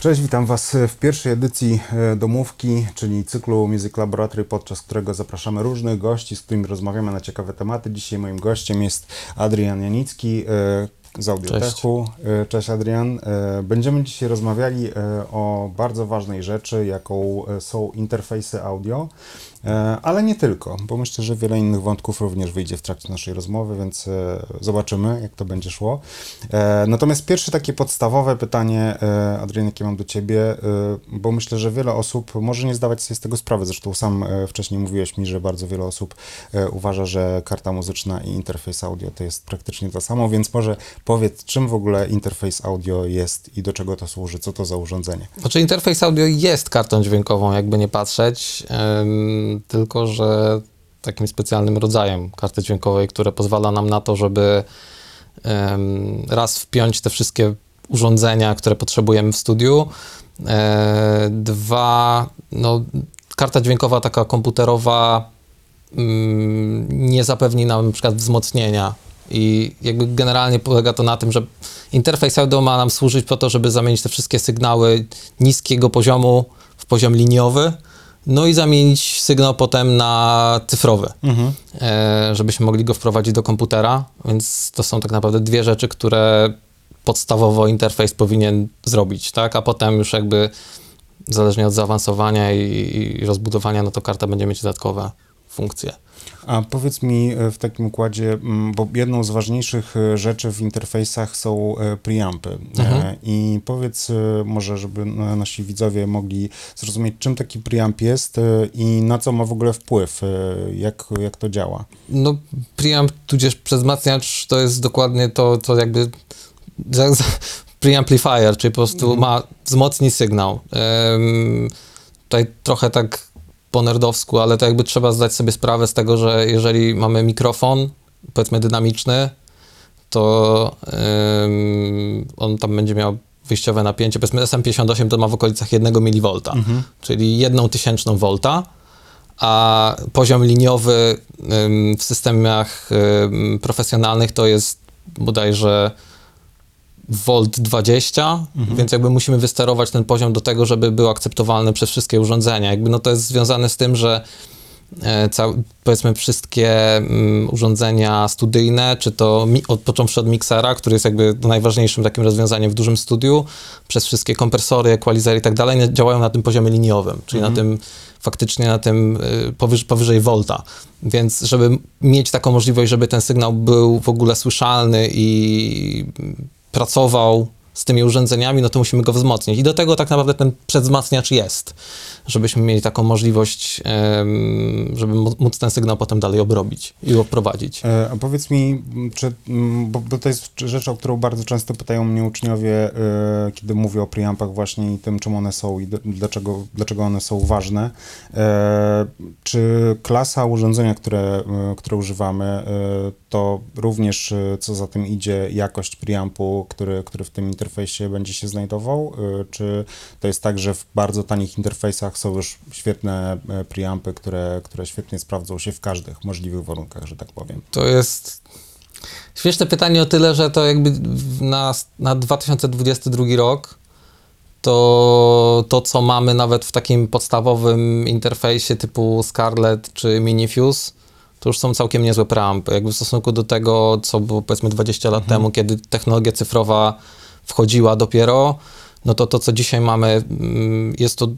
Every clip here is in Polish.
Cześć, witam Was w pierwszej edycji e, Domówki, czyli cyklu Music Laboratory, podczas którego zapraszamy różnych gości, z którymi rozmawiamy na ciekawe tematy. Dzisiaj moim gościem jest Adrian Janicki e, z Audiotechu. E, Cześć Adrian. Będziemy dzisiaj rozmawiali o bardzo ważnej rzeczy, jaką są interfejsy audio, ale nie tylko, bo myślę, że wiele innych wątków również wyjdzie w trakcie naszej rozmowy, więc e, zobaczymy, jak to będzie szło. E, Natomiast pierwsze takie podstawowe pytanie, e, Adrian, jakie mam do Ciebie, e, bo myślę, że wiele osób może nie zdawać sobie z tego sprawy, zresztą sam e, wcześniej mówiłeś mi, że bardzo wiele osób e, uważa, że karta muzyczna i interfejs audio to jest praktycznie to samo, więc może powiedz, czym w ogóle interfejs audio jest i do czego to służy, co to za urządzenie? Znaczy interfejs audio jest kartą dźwiękową, jakby nie patrzeć, tylko że takim specjalnym rodzajem karty dźwiękowej, które pozwala nam na to, żeby raz wpiąć te wszystkie urządzenia, które potrzebujemy w studiu, e, dwa, no, karta dźwiękowa taka komputerowa ym, nie zapewni nam na przykład wzmocnienia. I jakby generalnie polega to na tym, że interfejs audio ma nam służyć po to, żeby zamienić te wszystkie sygnały niskiego poziomu w poziom liniowy, no i zamienić sygnał potem na cyfrowy, e, żebyśmy mogli go wprowadzić do komputera, więc to są tak naprawdę dwie rzeczy, które podstawowo interfejs powinien zrobić, tak, a potem już jakby zależnie od zaawansowania i, i rozbudowania, no to karta będzie mieć dodatkowe funkcje. A powiedz mi e, w takim układzie, mm, bo jedną z ważniejszych e, rzeczy w interfejsach są e, preampy. Mhm. I powiedz może, żeby nasi widzowie mogli zrozumieć, czym taki preamp jest i na co ma w ogóle wpływ, jak, jak to działa. No, preamp tudzież przezmacniacz to jest dokładnie to, to jakby preamplifier, czyli po prostu ma wzmocni sygnał. Em, tutaj trochę tak po nerdowsku, ale to jakby trzeba zdać sobie sprawę z tego, że jeżeli mamy mikrofon, powiedzmy dynamiczny, to on tam będzie miał wyjściowe napięcie, powiedzmy SM58 to ma w okolicach 1 mV, czyli 1 tysięczną volta, a poziom liniowy ym, w systemach ym, profesjonalnych to jest bodajże volt 20, więc jakby musimy wysterować ten poziom do tego, żeby był akceptowalny przez wszystkie urządzenia. Jakby no to jest związane z tym, że e, cał, powiedzmy wszystkie mm, urządzenia studyjne, czy to mi, od, począwszy od miksera, który jest jakby najważniejszym takim rozwiązaniem w dużym studiu, przez wszystkie kompresory, equalizery i tak dalej, działają na tym poziomie liniowym, czyli na tym faktycznie na tym y, powyż, powyżej volta. Więc żeby mieć taką możliwość, żeby ten sygnał był w ogóle słyszalny i pracował z tymi urządzeniami, no to musimy go wzmocnić. I do tego tak naprawdę ten przedwzmacniacz jest, żebyśmy mieli taką możliwość, żeby mó- móc ten sygnał potem dalej obrobić i oprowadzić. E, A powiedz mi, czy, bo to jest rzecz, o którą bardzo często pytają mnie uczniowie, e, kiedy mówię o preampach właśnie i tym, czym one są i dlaczego, dlaczego one są ważne. E, Czy klasa urządzenia, które, które używamy, to również, e, co za tym idzie, jakość preampu, który, który w tym interfejsie będzie się znajdował? E, Czy to jest tak, że w bardzo tanich interfejsach są już świetne e, preampy, które, które świetnie sprawdzą się w każdych możliwych warunkach, że tak powiem? To jest śmieszne pytanie o tyle, że to jakby na, na 2022 rok to to, co mamy nawet w takim podstawowym interfejsie typu Scarlett czy Minifuse, to już są całkiem niezłe preampy. Jakby w stosunku do tego, co było powiedzmy 20 lat temu, kiedy technologia cyfrowa wchodziła dopiero, no to to, co dzisiaj mamy, mm, jest to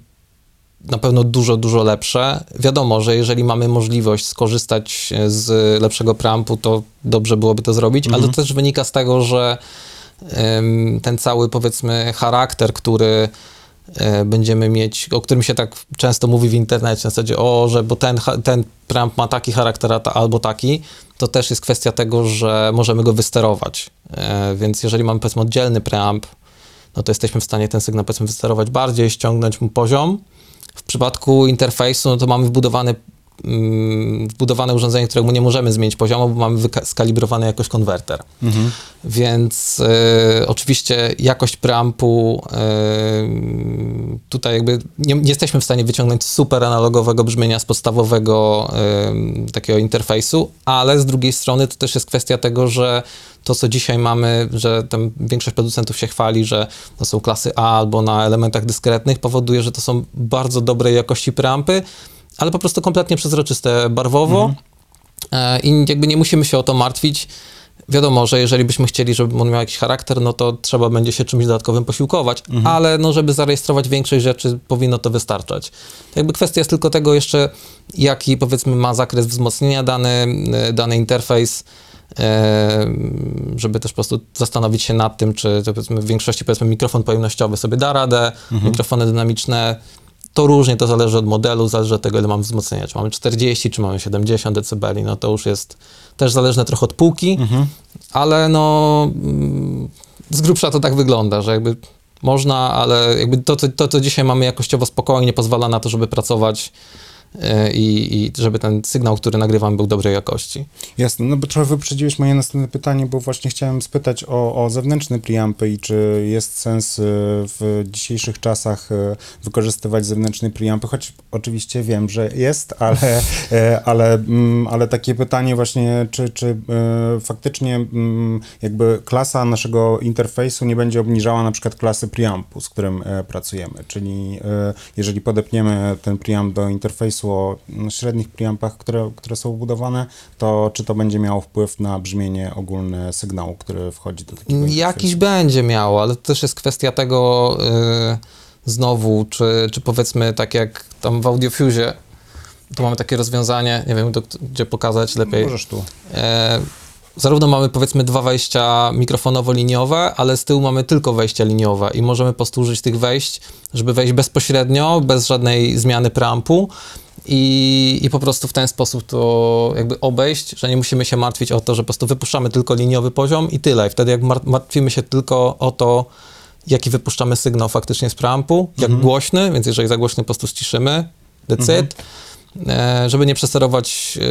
na pewno dużo, dużo lepsze. Wiadomo, że jeżeli mamy możliwość skorzystać z lepszego preampu, to dobrze byłoby to zrobić, ale to też wynika z tego, że ten cały powiedzmy charakter, który e, będziemy mieć, o którym się tak często mówi w internecie, na zasadzie, o, że bo ten, ten preamp ma taki charakter albo taki, to też jest kwestia tego, że możemy go wysterować. E, więc jeżeli mamy powiedzmy oddzielny preamp, no to jesteśmy w stanie ten sygnał powiedzmy wysterować bardziej, ściągnąć mu poziom. W przypadku interfejsu, no to mamy wbudowany wbudowane urządzenie, którego nie możemy zmienić poziomu, bo mamy skalibrowany jakoś konwerter. Mhm. Więc e, oczywiście jakość preampu e, tutaj jakby nie, nie jesteśmy w stanie wyciągnąć super analogowego brzmienia z podstawowego e, takiego interfejsu, ale z drugiej strony to też jest kwestia tego, że to, co dzisiaj mamy, że tam większość producentów się chwali, że to są klasy A albo na elementach dyskretnych, powoduje, że to są bardzo dobrej jakości preampy, ale po prostu kompletnie przezroczyste. Barwowo e, i jakby nie musimy się o to martwić. Wiadomo, że jeżeli byśmy chcieli, żeby on miał jakiś charakter, no to trzeba będzie się czymś dodatkowym posiłkować, ale no, żeby zarejestrować większość rzeczy, powinno to wystarczać. To jakby kwestia jest tylko tego jeszcze, jaki powiedzmy ma zakres wzmocnienia dany, y, dany interfejs, e, żeby też po prostu zastanowić się nad tym, czy to powiedzmy w większości powiedzmy mikrofon pojemnościowy sobie da radę, mikrofony dynamiczne to różnie, to zależy od modelu, zależy od tego, ile mamy wzmocnienia. Czy mamy 40, czy mamy 70 dB, no to już jest też zależne trochę od półki, ale no mm, z grubsza to tak wygląda, że jakby można, ale jakby to, to, to co dzisiaj mamy jakościowo spokojnie, pozwala na to, żeby pracować i, i żeby ten sygnał, który nagrywamy, był dobrej jakości. Jasne, no bo trochę wyprzedziłeś moje następne pytanie, bo właśnie chciałem spytać o, o zewnętrzne preampy i czy jest sens y, w dzisiejszych czasach y, wykorzystywać zewnętrzne preampy, choć oczywiście wiem, że jest, ale, e, ale, mm, ale takie pytanie właśnie, czy, czy faktycznie mm, jakby klasa naszego interfejsu nie będzie obniżała na przykład klasy preampu, z którym e, pracujemy, czyli e, jeżeli podepniemy ten preamp do interfejsu o no, średnich preampach, które, które są wbudowane, to czy to będzie miało wpływ na brzmienie ogólne sygnału, który wchodzi do takiego Jakiś interfejsu? będzie miało, ale to też jest kwestia tego y, znowu, czy, czy powiedzmy tak jak tam w AudioFusie, tu mamy takie rozwiązanie, nie wiem do, gdzie pokazać lepiej. Możesz tu. E, zarówno mamy powiedzmy dwa wejścia mikrofonowo-liniowe, ale z tyłu mamy tylko wejścia liniowe i możemy po prostu użyć tych wejść, żeby wejść bezpośrednio, bez żadnej zmiany preampu i, i po prostu w ten sposób to jakby obejść, że nie musimy się martwić o to, że po prostu wypuszczamy tylko liniowy poziom i tyle. I wtedy jak mar- martwimy się tylko o to, jaki wypuszczamy sygnał faktycznie z preampu, jak głośny, więc jeżeli za głośny po prostu ściszymy, that's it. E, żeby nie przesterować e,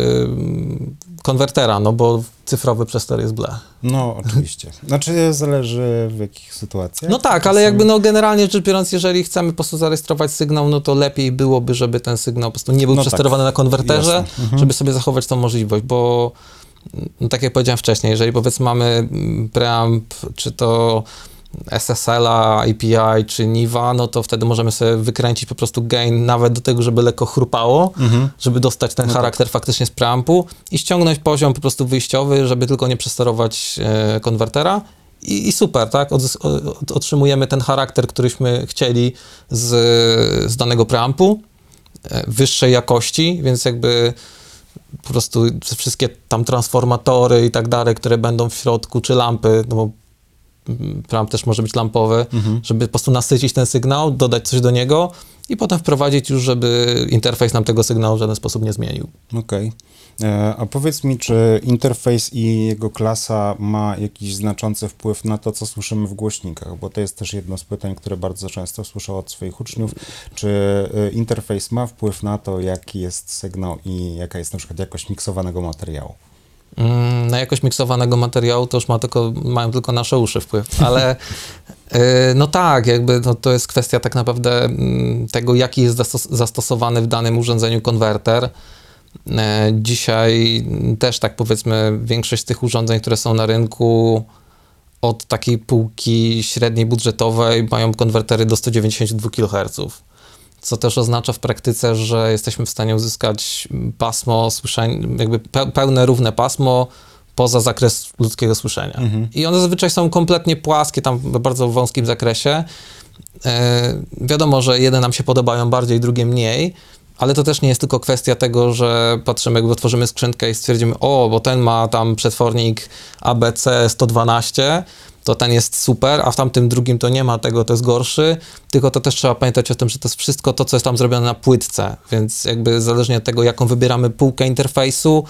konwertera, no bo cyfrowy przester jest ble. No, oczywiście. Znaczy zależy w jakich sytuacjach. No tak, ale jakby no generalnie rzecz biorąc, jeżeli chcemy po prostu zarejestrować sygnał, no to lepiej byłoby, żeby ten sygnał po prostu nie był No tak. przesterowany na konwerterze. Mhm. żeby sobie zachować tą możliwość, bo no, tak jak powiedziałem wcześniej, jeżeli powiedzmy mamy preamp, czy to SSL-a, API, czy Niva, no to wtedy możemy sobie wykręcić po prostu gain nawet do tego, żeby lekko chrupało, Mhm. żeby dostać ten charakter faktycznie z preampu i ściągnąć poziom po prostu wyjściowy, żeby tylko nie przesterować e, konwertera. I, I super, tak? Odzys- o- o- otrzymujemy ten charakter, któryśmy chcieli z, z danego preampu, e, wyższej jakości, więc jakby po prostu wszystkie tam transformatory i tak dalej, które będą w środku, czy lampy, no bo preamp też może być lampowy, żeby po prostu nasycić ten sygnał, dodać coś do niego i potem wprowadzić już, żeby interfejs nam tego sygnału w żaden sposób nie zmienił. Okej. E, A powiedz mi, czy interfejs i jego klasa ma jakiś znaczący wpływ na to, co słyszymy w głośnikach? Bo to jest też jedno z pytań, które bardzo często słyszę od swoich uczniów. Czy e, interfejs ma wpływ na to, jaki jest sygnał i jaka jest na przykład jakość miksowanego materiału? Mm, Na jakość miksowanego materiału to już ma tylko, mają tylko nasze uszy wpływ, ale yy, no tak, jakby no, to jest kwestia tak naprawdę mm, tego, jaki jest zastos- zastosowany w danym urządzeniu konwerter. E, Dzisiaj też tak powiedzmy większość tych urządzeń, które są na rynku od takiej półki średniej budżetowej mają konwertery do 192 kHz. Co też oznacza w praktyce, że jesteśmy w stanie uzyskać pasmo słyszenia, jakby pe- pełne, równe pasmo poza zakres ludzkiego słyszenia. I one zazwyczaj są kompletnie płaskie, tam w bardzo wąskim zakresie. E, wiadomo, że jedne nam się podobają bardziej, drugie mniej, ale to też nie jest tylko kwestia tego, że patrzymy, jakby otworzymy skrzynkę i stwierdzimy, o, bo ten ma tam przetwornik ABC 112, to ten jest super, a w tamtym drugim to nie ma tego, to jest gorszy, tylko to też trzeba pamiętać o tym, że to jest wszystko to, co jest tam zrobione na płytce, więc jakby zależnie od tego, jaką wybieramy półkę interfejsu,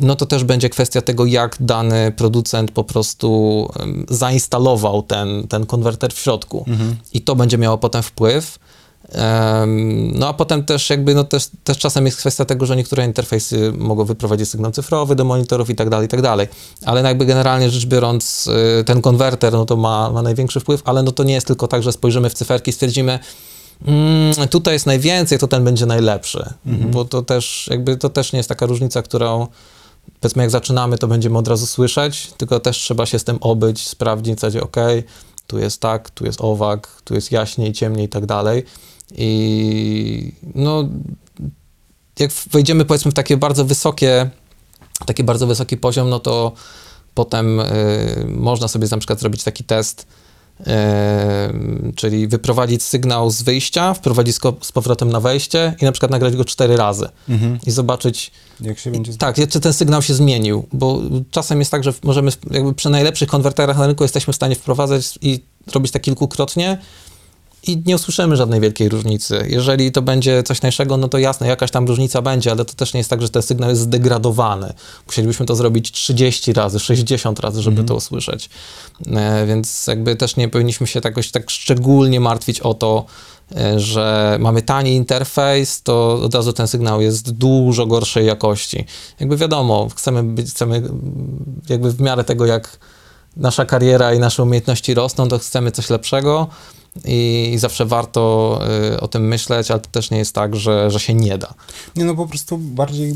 no to też będzie kwestia tego, jak dany producent po prostu zainstalował ten, ten konwerter w środku. I to będzie miało potem wpływ. No a potem też jakby, no też, też czasem jest kwestia tego, że niektóre interfejsy mogą wyprowadzić sygnał cyfrowy do monitorów i tak dalej, i tak dalej. Ale no jakby generalnie rzecz biorąc, y, ten konwerter, no to ma, ma największy wpływ, ale no to nie jest tylko tak, że spojrzymy w cyferki i stwierdzimy, mm, tutaj jest najwięcej, to ten będzie najlepszy. Bo to też, jakby to też nie jest taka różnica, którą powiedzmy jak zaczynamy, to będziemy od razu słyszeć, tylko też trzeba się z tym obyć, sprawdzić w zasadzie, ok, tu jest tak, tu jest owak, tu jest jaśniej, ciemniej i tak dalej. I no, jak wejdziemy powiedzmy w takie bardzo wysokie, taki bardzo wysoki poziom, no to potem y, można sobie na przykład zrobić taki test, y, czyli wyprowadzić sygnał z wyjścia, wprowadzić z, z powrotem na wejście i na przykład nagrać go cztery razy Mhm. i zobaczyć, Jak się będzie... tak, czy ten sygnał się zmienił, bo czasem jest tak, że możemy jakby przy najlepszych konwerterach na rynku jesteśmy w stanie wprowadzać i robić tak kilkukrotnie i nie usłyszymy żadnej wielkiej różnicy. Jeżeli to będzie coś tańszego, no to jasne, jakaś tam różnica będzie, ale to też nie jest tak, że ten sygnał jest zdegradowany. Musielibyśmy to zrobić 30 razy, 60 razy, żeby to usłyszeć. E, więc jakby też nie powinniśmy się jakoś tak szczególnie martwić o to, e, że mamy tani interfejs, to od razu ten sygnał jest dużo gorszej jakości. Jakby wiadomo, chcemy być, chcemy mm, jakby w miarę tego, jak nasza kariera i nasze umiejętności rosną, to chcemy coś lepszego i zawsze warto y, o tym myśleć, ale to też nie jest tak, że, że się nie da. Nie no, po prostu bardziej,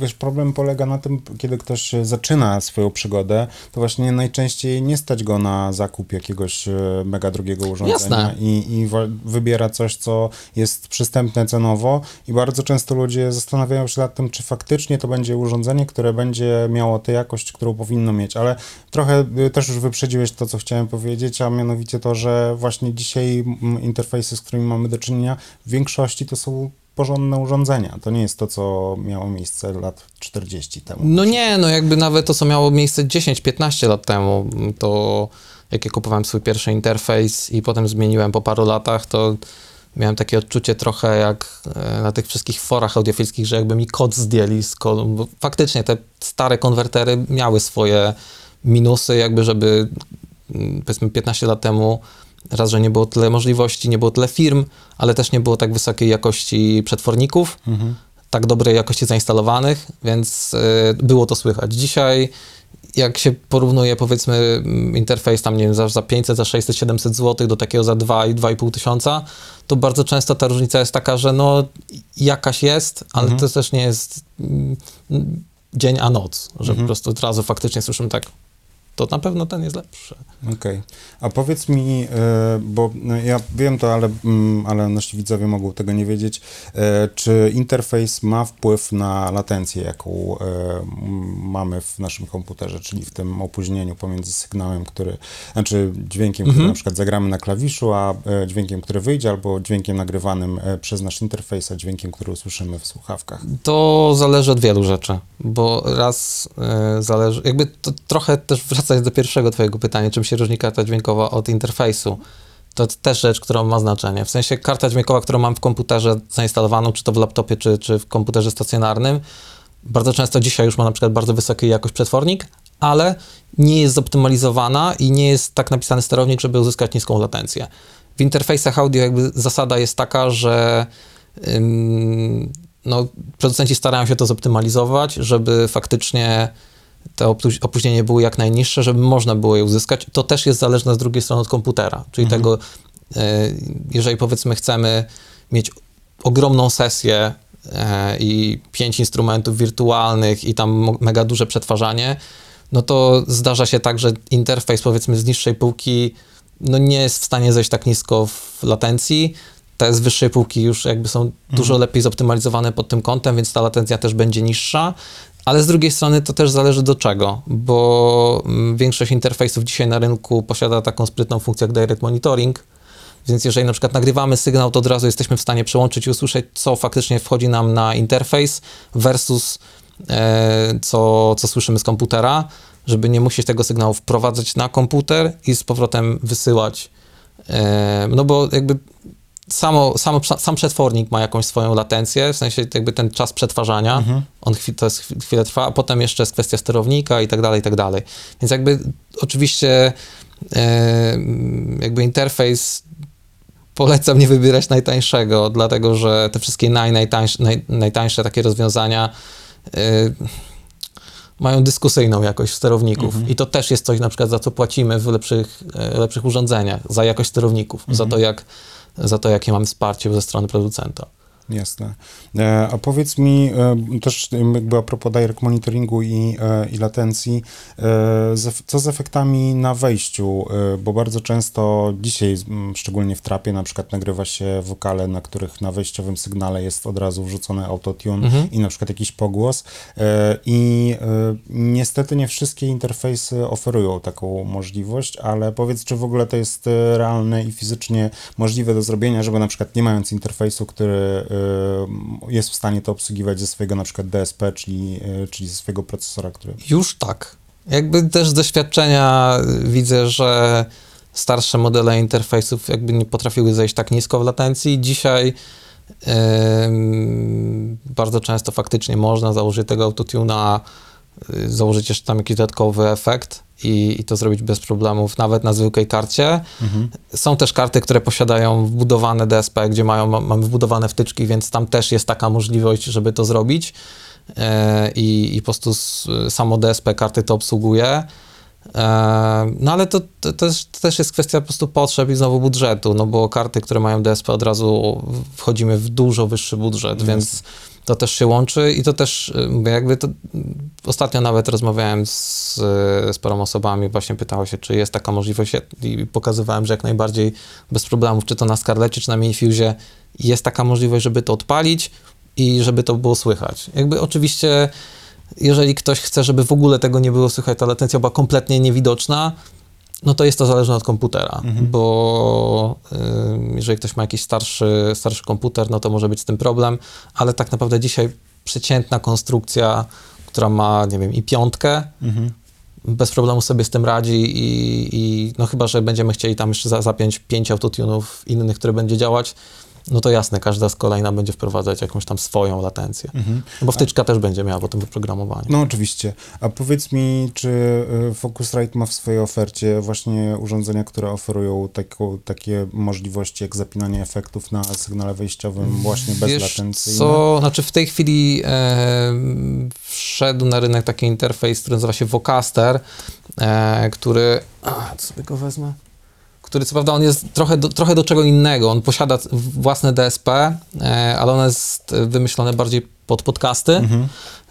wiesz, problem polega na tym, kiedy ktoś zaczyna swoją przygodę, to właśnie najczęściej nie stać go na zakup jakiegoś e, mega drogiego urządzenia Jasne. i, i wybiera coś, co jest przystępne cenowo i bardzo często ludzie zastanawiają się nad tym, czy faktycznie to będzie urządzenie, które będzie miało tę jakość, którą powinno mieć, ale trochę y, też już wyprzedziłeś to, co chciałem powiedzieć, a mianowicie to, że właśnie dzisiaj mm, interfejsy, z którymi mamy do czynienia, w większości to są porządne urządzenia. To nie jest to, co miało miejsce lat 40 temu. No nie, no jakby nawet to, co miało miejsce 10-15 lat temu, to jak ja kupowałem swój pierwszy interfejs i potem zmieniłem po paru latach, to miałem takie odczucie trochę jak e, na tych wszystkich forach audiofilskich, że jakby mi kod zdjęli z kodu. Bo faktycznie te stare konwertery miały swoje minusy, jakby żeby mm, powiedzmy 15 lat temu raz, że nie było tyle możliwości, nie było tyle firm, ale też nie było tak wysokiej jakości przetworników Mhm. tak dobrej jakości zainstalowanych, więc y, było to słychać. Dzisiaj, jak się porównuje, powiedzmy, mm, interfejs tam, nie wiem, za, za 500, za 600, 700 zł do takiego za 2 i 2,5 tysiąca, to bardzo często ta różnica jest taka, że no jakaś jest, ale Mhm. to też nie jest mm, dzień a noc, że Mhm. po prostu od razu faktycznie słyszymy tak, to na pewno ten jest lepszy. Okej. A powiedz mi, e, bo no, ja wiem to, ale, mm, ale nasi widzowie mogą tego nie wiedzieć, e, czy interfejs ma wpływ na latencję, jaką e, mamy w naszym komputerze, czyli w tym opóźnieniu pomiędzy sygnałem, który, znaczy dźwiękiem, który Mhm. na przykład zagramy na klawiszu, a dźwiękiem, który wyjdzie, albo dźwiękiem nagrywanym przez nasz interfejs, a dźwiękiem, który usłyszymy w słuchawkach. To zależy od wielu rzeczy, bo raz zależy, jakby to trochę też wracając do pierwszego twojego pytania, czym się różni karta dźwiękowa od interfejsu, to też rzecz, która ma znaczenie. W sensie karta dźwiękowa, którą mam w komputerze zainstalowaną, czy to w laptopie, czy, czy w komputerze stacjonarnym, bardzo często dzisiaj już ma na przykład bardzo wysokiej jakość przetwornik, ale nie jest zoptymalizowana i nie jest tak napisany sterownik, żeby uzyskać niską latencję. W interfejsach audio jakby zasada jest taka, że ym, no, producenci starają się to zoptymalizować, żeby faktycznie opó- opóźnienie było jak najniższe, żeby można było je uzyskać. To też jest zależne z drugiej strony od komputera, czyli Mhm. tego, y, jeżeli powiedzmy chcemy mieć ogromną sesję e, i pięć instrumentów wirtualnych i tam mega duże przetwarzanie, no to zdarza się tak, że interfejs powiedzmy z niższej półki no nie jest w stanie zejść tak nisko w latencji. Te z wyższej półki już jakby są dużo lepiej zoptymalizowane pod tym kątem, więc ta latencja też będzie niższa. Ale z drugiej strony to też zależy do czego, bo mm, większość interfejsów dzisiaj na rynku posiada taką sprytną funkcję jak direct monitoring, więc jeżeli na przykład nagrywamy sygnał, to od razu jesteśmy w stanie przełączyć i usłyszeć, co faktycznie wchodzi nam na interfejs versus e, co, co słyszymy z komputera, żeby nie musieć tego sygnału wprowadzać na komputer i z powrotem wysyłać. E, no bo jakby samo, samo, sam przetwornik ma jakąś swoją latencję, w sensie jakby ten czas przetwarzania, Mhm. on chwi, to jest chwi- chwilę trwa, a potem jeszcze jest kwestia sterownika i tak dalej, i tak dalej. Więc jakby oczywiście e, jakby interfejs polecam nie wybierać najtańszego, dlatego że te wszystkie naj, najtańsze, naj, najtańsze takie rozwiązania y, mają dyskusyjną jakość sterowników. I to też jest coś na przykład za co płacimy w lepszych, e, lepszych urządzeniach, za jakość sterowników, za, to jak, za to jakie mamy wsparcie ze strony producenta. Jasne. E, a powiedz mi e, też jakby a propos direct monitoringu i, e, i latencji, co z efektami na wejściu, bo bardzo często dzisiaj, szczególnie w trapie, na przykład nagrywa się wokale, na których na wejściowym sygnale jest od razu wrzucony autotune i na przykład jakiś pogłos. I niestety nie wszystkie interfejsy oferują taką możliwość, ale powiedz, czy w ogóle to jest realne i fizycznie możliwe do zrobienia, żeby na przykład nie mając interfejsu, który jest w stanie to obsługiwać ze swojego na przykład DSP, czyli, e, czyli ze swojego procesora, który... Już tak. Jakby też z doświadczenia widzę, że starsze modele interfejsów jakby nie potrafiły zejść tak nisko w latencji. Dzisiaj ym, bardzo często faktycznie można założyć tego autotuna, założyć jeszcze tam jakiś dodatkowy efekt i, i to zrobić bez problemów, nawet na zwykłej karcie. Są też karty, które posiadają wbudowane DSP, gdzie mają, ma- mamy wbudowane wtyczki, więc tam też jest taka możliwość, żeby to zrobić. E, i, i po prostu samo DSP karty to obsługuje. E, No ale to, to, też, to też jest kwestia po prostu potrzeb i znowu budżetu, no bo karty, które mają DSP od razu wchodzimy w dużo wyższy budżet, więc to też się łączy i to też y, jakby to ostatnio nawet rozmawiałem z, z paroma osobami, właśnie pytało się, czy jest taka możliwość i pokazywałem, że jak najbardziej bez problemów, czy to na Scarlecie, czy na Minifuse'ie jest taka możliwość, żeby to odpalić i żeby to było słychać. Jakby oczywiście jeżeli ktoś chce, żeby w ogóle tego nie było słychać, ta latencja była kompletnie niewidoczna, no to jest to zależne od komputera, bo y, jeżeli ktoś ma jakiś starszy, starszy komputer, no to może być z tym problem, ale tak naprawdę dzisiaj przeciętna konstrukcja, która ma, nie wiem, i piątkę, bez problemu sobie z tym radzi i, i no chyba, że będziemy chcieli tam jeszcze za, zapiąć pięć autotunów innych, które będzie działać, no to jasne, każda z kolejna będzie wprowadzać jakąś tam swoją latencję. No Bo wtyczka też będzie miała potem wyprogramowanie. No oczywiście. A powiedz mi, czy y, Focusrite ma w swojej ofercie właśnie urządzenia, które oferują taką, takie możliwości jak zapinanie efektów na sygnale wejściowym właśnie bezlatencyjne? co, znaczy w tej chwili e, wszedł na rynek taki interfejs, który nazywa się Vocaster, e, który, a, co sobie go wezmę? Który co prawda on jest trochę do, trochę do czego innego, on posiada własne DSP, e, ale ono jest wymyślone bardziej pod podcasty,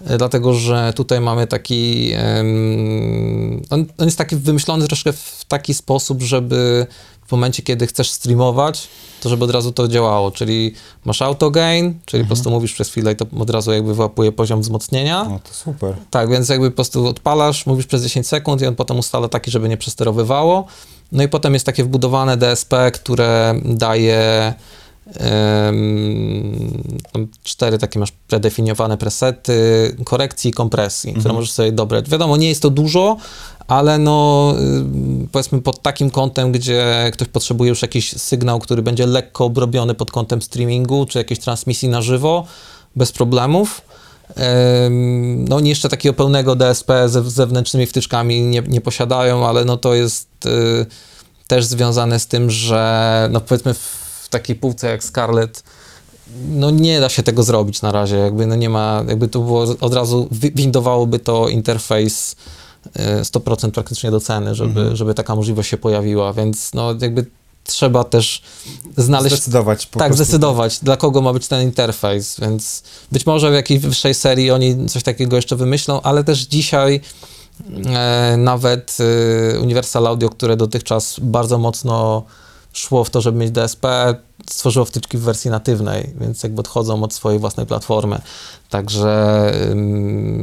e, dlatego że tutaj mamy taki, on, on jest taki wymyślony troszkę w taki sposób, żeby w momencie, kiedy chcesz streamować, to żeby od razu to działało, czyli masz auto gain, czyli po prostu mówisz przez chwilę i to od razu jakby wyłapuje poziom wzmocnienia. No to super. Tak, więc jakby po prostu odpalasz, mówisz przez 10 sekund i on potem ustala taki, żeby nie przesterowywało. No i potem jest takie wbudowane DSP, które daje cztery takie masz predefiniowane presety korekcji i kompresji, które możesz sobie dobrać. Wiadomo, nie jest to dużo, ale no y, powiedzmy pod takim kątem, gdzie ktoś potrzebuje już jakiś sygnał, który będzie lekko obrobiony pod kątem streamingu, czy jakiejś transmisji na żywo, bez problemów. Em, No oni jeszcze takiego pełnego DSP ze zewnętrznymi wtyczkami nie, nie posiadają, ale no to jest y, też związane z tym, że no powiedzmy w takiej półce jak Scarlett no nie da się tego zrobić na razie, jakby no nie ma, jakby to było od razu, wi- windowałoby to interfejs y, 100% praktycznie do ceny, żeby, żeby taka możliwość się pojawiła, więc no jakby trzeba też znaleźć Zdecydować po tak, prostu. zdecydować, dla kogo ma być ten interfejs, więc być może w jakiejś wyższej serii oni coś takiego jeszcze wymyślą, ale też dzisiaj e, nawet e, Universal Audio, które dotychczas bardzo mocno szło w to, żeby mieć DSP, stworzyło wtyczki w wersji natywnej, więc jakby odchodzą od swojej własnej platformy. Także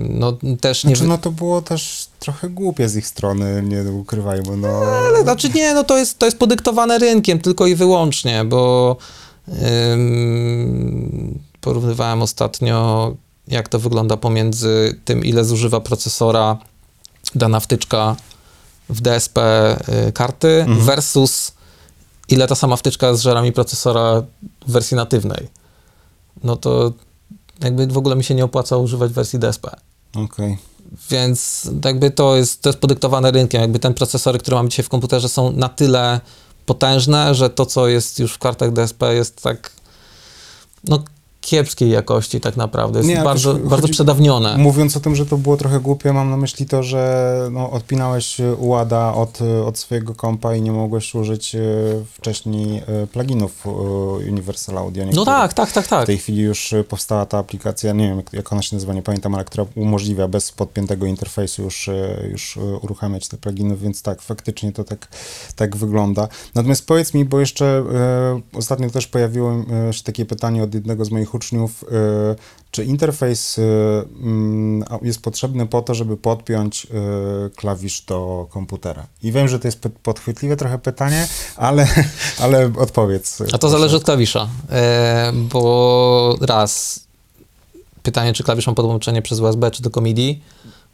no też nie... Znaczy, no to było też trochę głupie z ich strony, nie ukrywajmy, no. Ale znaczy nie, no to jest, to jest podyktowane rynkiem tylko i wyłącznie, bo ym, porównywałem ostatnio, jak to wygląda pomiędzy tym, ile zużywa procesora dana wtyczka w DSP y, karty versus ile ta sama wtyczka zżera mi procesora w wersji natywnej. No to jakby w ogóle mi się nie opłaca używać wersji DSP. Okej. Więc jakby to jest, to jest podyktowane rynkiem. Jakby ten procesory, które mamy dzisiaj w komputerze są na tyle potężne, że to, co jest już w kartach DSP jest tak, no, kiepskiej jakości tak naprawdę. Jest Nie, bardzo, też bardzo chodzi- przedawnione. Mówiąc o tym, że to było trochę głupie, mam na myśli to, że no, odpinałeś UADa od, od swojego kompa i nie mogłeś użyć e, wcześniej e, pluginów e, Universal Audio. No niektórych. tak, tak, tak, tak. W tej chwili już e, powstała ta aplikacja, nie wiem jak, ona się nazywa, nie pamiętam, ale która umożliwia bez podpiętego interfejsu już, e, już e, uruchamiać te pluginy, więc tak, faktycznie to tak, tak wygląda. Natomiast powiedz mi, bo jeszcze e, ostatnio też pojawiło e, się takie pytanie od jednego z moich uczniów, e, czy interfejs e, mm, jest potrzebny po to, żeby podpiąć e, klawisz do komputera? I wiem, że to jest pod- podchwytliwe trochę pytanie, ale, ale odpowiedz. A to zależy od klawisza, e, bo raz, pytanie, czy klawisz ma podłączenie przez USB, czy tylko MIDI,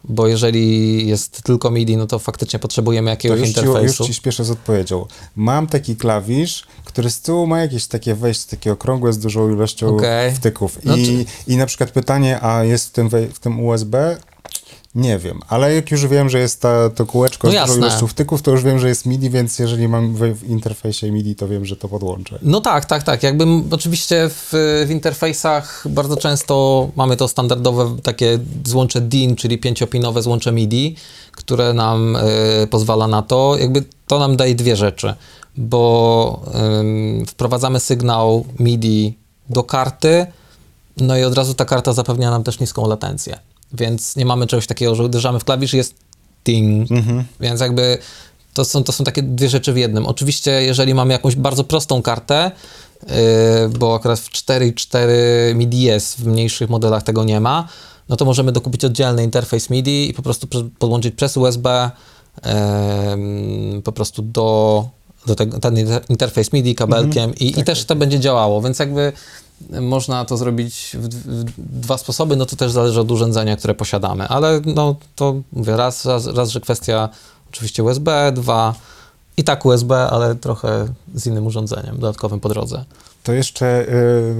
bo jeżeli jest tylko MIDI, no to faktycznie potrzebujemy To jakiegoś już ci, już interfejsu. ci śpieszę z odpowiedzią. Mam taki klawisz, który z tyłu ma jakieś takie wejście, takie okrągłe z dużą ilością Okej. wtyków. No I, I na przykład pytanie, a jest w tym, w tym USB? Nie wiem, ale jak już wiem, że jest ta, to kółeczko No z ilością wtyków, to już wiem, że jest MIDI, więc jeżeli mam w, w interfejsie MIDI, to wiem, że to podłączę. No tak, tak, tak. Jakby m- oczywiście w, w interfejsach bardzo często mamy to standardowe takie złącze DIN, czyli pięciopinowe złącze MIDI, które nam y, pozwala na to. Jakby to nam daje dwie rzeczy, bo ym, wprowadzamy sygnał MIDI do karty, no i od razu ta karta zapewnia nam też niską latencję. Więc nie mamy czegoś takiego, że uderzamy w klawisz i jest ding. Więc jakby to są, to są takie dwie rzeczy w jednym. Oczywiście, jeżeli mamy jakąś bardzo prostą kartę, yy, bo akurat w 4.4 MIDI jest, w mniejszych modelach tego nie ma, no to możemy dokupić oddzielny interfejs MIDI i po prostu podłączyć przez USB em, po prostu do, do tego, ten inter- interfejs MIDI kabelkiem i, i też to będzie działało, więc jakby można to zrobić w, w dwa sposoby, no to też zależy od urządzenia, które posiadamy, ale no to mówię, raz, raz, raz że kwestia oczywiście USB, dwa i tak USB, ale trochę z innym urządzeniem dodatkowym po drodze. To jeszcze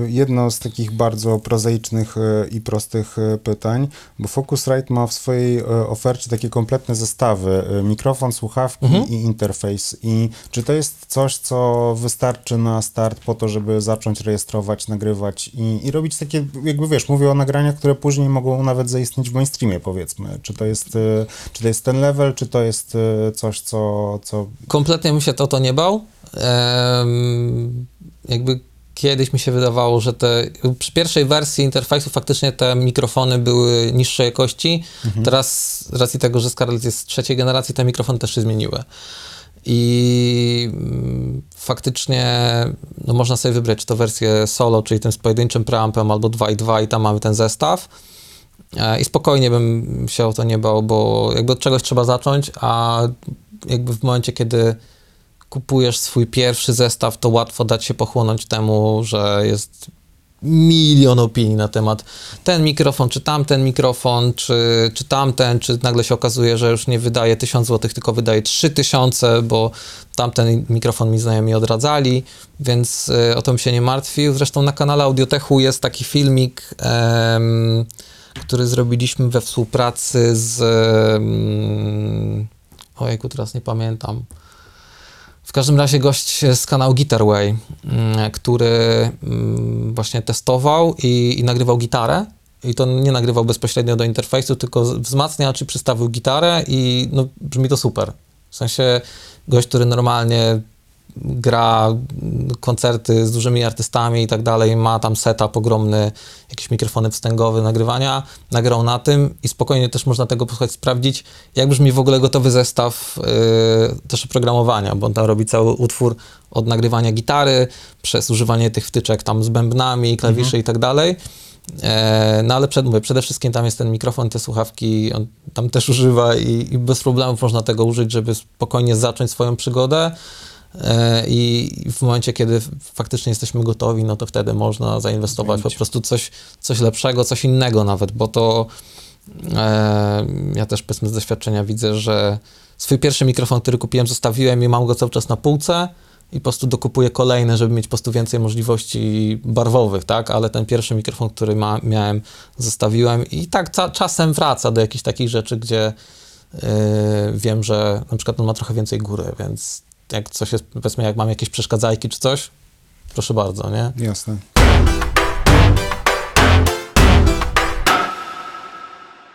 y, jedno z takich bardzo prozaicznych y, i prostych y, pytań, bo Focusrite ma w swojej ofercie takie kompletne zestawy, mikrofon, słuchawki i interfejs. I czy to jest coś, co wystarczy na start po to, żeby zacząć rejestrować, nagrywać i, i robić takie, jakby wiesz, mówię o nagraniach, które później mogą nawet zaistnieć w mainstreamie, powiedzmy. Czy to jest, czy to jest ten level, czy to jest coś, co, co Kompletnie bym się to, to nie bał. Jakby kiedyś mi się wydawało, że te przy pierwszej wersji interfejsu faktycznie te mikrofony były niższej jakości. Teraz z racji tego, że Scarlett jest z trzeciej generacji, te mikrofony też się zmieniły. I mm, faktycznie no, można sobie wybrać czy to wersję solo, czyli tym z pojedynczym preampem, albo 2.2 i tam mamy ten zestaw. E, I spokojnie bym się o to nie bał, bo jakby od czegoś trzeba zacząć, a jakby w momencie, kiedy kupujesz swój pierwszy zestaw, to łatwo dać się pochłonąć temu, że jest milion opinii na temat ten mikrofon, czy tamten mikrofon, czy, czy tamten, czy nagle się okazuje, że już nie wydaje 1000 zł, tylko wydaje 3000, bo tamten mikrofon mi znajomi odradzali, więc y, o to się nie martwił. Zresztą na kanale Audiotechu jest taki filmik, em, który zrobiliśmy we współpracy z... Um, ojejku, teraz nie pamiętam. W każdym razie gość z kanału Guitarway, mm, który mm, właśnie testował i, i nagrywał gitarę. I to nie nagrywał bezpośrednio do interfejsu, tylko wzmacniacz i przystawił gitarę i no, brzmi to super. W sensie gość, który normalnie gra koncerty z dużymi artystami i tak dalej, ma tam setup ogromny, jakieś mikrofony wstęgowe nagrywania, nagrał na tym i spokojnie też można tego posłuchać, sprawdzić, jak brzmi w ogóle gotowy zestaw yy, też oprogramowania, bo on tam robi cały utwór od nagrywania gitary, przez używanie tych wtyczek tam z bębnami, klawiszy i tak dalej. E, No ale przed, mówię, przede wszystkim tam jest ten mikrofon, te słuchawki, on tam też używa i, i bez problemów można tego użyć, żeby spokojnie zacząć swoją przygodę. E, I w momencie, kiedy faktycznie jesteśmy gotowi, no to wtedy można zainwestować po prostu coś, coś lepszego, coś innego nawet, bo to e, ja też powiedzmy z doświadczenia widzę, że swój pierwszy mikrofon, który kupiłem, zostawiłem i mam go cały czas na półce i po prostu dokupuję kolejne, żeby mieć po prostu więcej możliwości barwowych, tak? Ale ten pierwszy mikrofon, który ma, miałem, zostawiłem i tak ca- czasem wraca do jakichś takich rzeczy, gdzie yy, wiem, że na przykład on ma trochę więcej góry, więc jak coś jest, powiedzmy, jak mam jakieś przeszkadzajki czy coś, proszę bardzo, nie? Jasne.